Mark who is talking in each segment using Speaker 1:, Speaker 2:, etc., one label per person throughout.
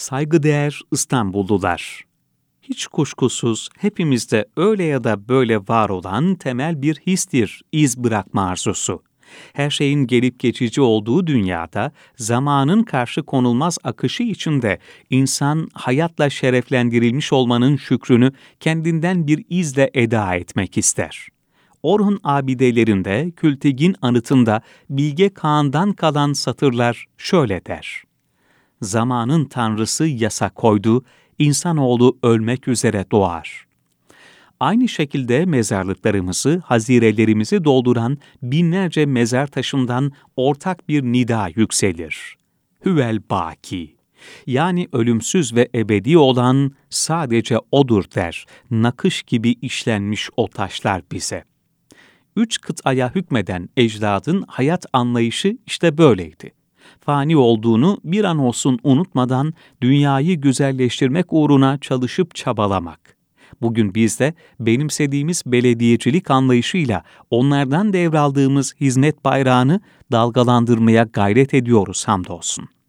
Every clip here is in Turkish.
Speaker 1: Saygıdeğer İstanbullular. Hiç kuşkusuz hepimizde öyle ya da böyle var olan temel bir histir iz bırakma arzusu. Her şeyin gelip geçici olduğu dünyada zamanın karşı konulmaz akışı içinde insan hayatla şereflendirilmiş olmanın şükrünü kendinden bir izle eda etmek ister. Orhun abidelerinde Kültigin anıtında Bilge Kağan'dan kalan satırlar şöyle der. Zamanın tanrısı yasa koydu, insanoğlu ölmek üzere doğar. Aynı şekilde mezarlıklarımızı, hazirelerimizi dolduran binlerce mezar taşından ortak bir nida yükselir. Hüvel baki. Yani ölümsüz ve ebedi olan sadece O'dur der, nakış gibi işlenmiş o taşlar bize. Üç kıtaya hükmeden ecdadın hayat anlayışı işte böyleydi fani olduğunu bir an olsun unutmadan dünyayı güzelleştirmek uğruna çalışıp çabalamak. Bugün biz de benimsediğimiz belediyecilik anlayışıyla onlardan devraldığımız hizmet bayrağını dalgalandırmaya gayret ediyoruz hamdolsun.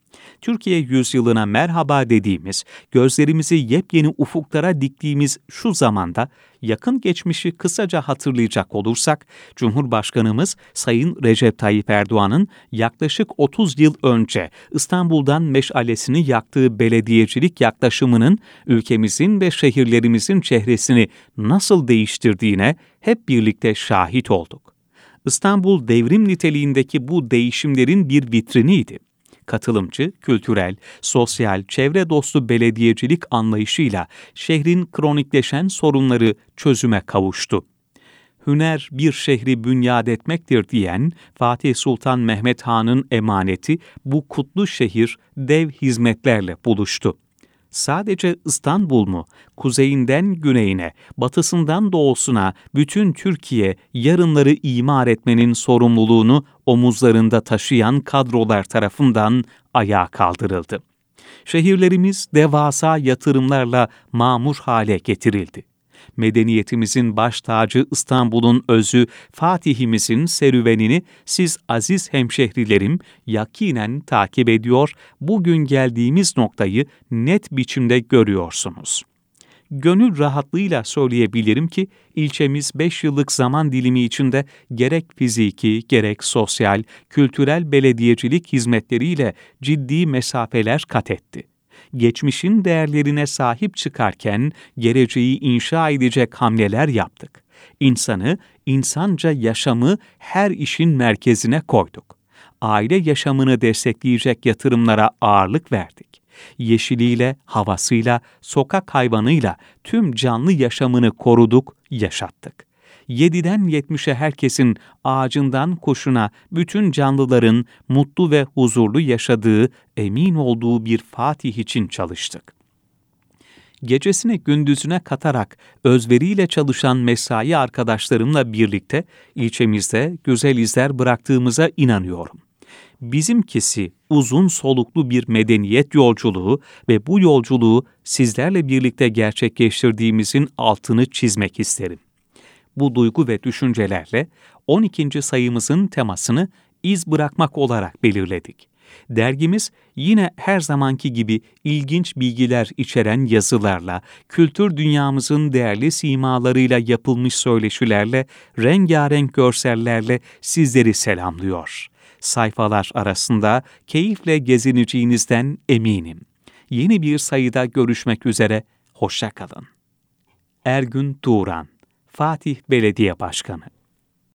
Speaker 1: Türkiye yüzyılına merhaba dediğimiz, gözlerimizi yepyeni ufuklara diktiğimiz şu zamanda yakın geçmişi kısaca hatırlayacak olursak, Cumhurbaşkanımız Sayın Recep Tayyip Erdoğan'ın yaklaşık 30 yıl önce İstanbul'dan meşalesini yaktığı belediyecilik yaklaşımının ülkemizin ve şehirlerimizin çehresini nasıl değiştirdiğine hep birlikte şahit olduk. İstanbul devrim niteliğindeki bu değişimlerin bir vitriniydi katılımcı, kültürel, sosyal, çevre dostu belediyecilik anlayışıyla şehrin kronikleşen sorunları çözüme kavuştu. Hüner bir şehri bünyad etmektir diyen Fatih Sultan Mehmet Han'ın emaneti bu kutlu şehir dev hizmetlerle buluştu sadece İstanbul mu, kuzeyinden güneyine, batısından doğusuna bütün Türkiye yarınları imar etmenin sorumluluğunu omuzlarında taşıyan kadrolar tarafından ayağa kaldırıldı. Şehirlerimiz devasa yatırımlarla mamur hale getirildi medeniyetimizin baş tacı İstanbul'un özü Fatih'imizin serüvenini siz aziz hemşehrilerim yakinen takip ediyor, bugün geldiğimiz noktayı net biçimde görüyorsunuz. Gönül rahatlığıyla söyleyebilirim ki ilçemiz 5 yıllık zaman dilimi içinde gerek fiziki, gerek sosyal, kültürel belediyecilik hizmetleriyle ciddi mesafeler kat etti geçmişin değerlerine sahip çıkarken geleceği inşa edecek hamleler yaptık. İnsanı, insanca yaşamı her işin merkezine koyduk. Aile yaşamını destekleyecek yatırımlara ağırlık verdik. Yeşiliyle, havasıyla, sokak hayvanıyla tüm canlı yaşamını koruduk, yaşattık. 7'den 70'e herkesin ağacından kuşuna bütün canlıların mutlu ve huzurlu yaşadığı, emin olduğu bir Fatih için çalıştık. Gecesini gündüzüne katarak özveriyle çalışan mesai arkadaşlarımla birlikte ilçemizde güzel izler bıraktığımıza inanıyorum bizimkisi uzun soluklu bir medeniyet yolculuğu ve bu yolculuğu sizlerle birlikte gerçekleştirdiğimizin altını çizmek isterim bu duygu ve düşüncelerle 12. sayımızın temasını iz bırakmak olarak belirledik. Dergimiz yine her zamanki gibi ilginç bilgiler içeren yazılarla, kültür dünyamızın değerli simalarıyla yapılmış söyleşilerle, rengarenk görsellerle sizleri selamlıyor. Sayfalar arasında keyifle gezineceğinizden eminim. Yeni bir sayıda görüşmek üzere, hoşçakalın. Ergün Tuğran Fatih Belediye Başkanı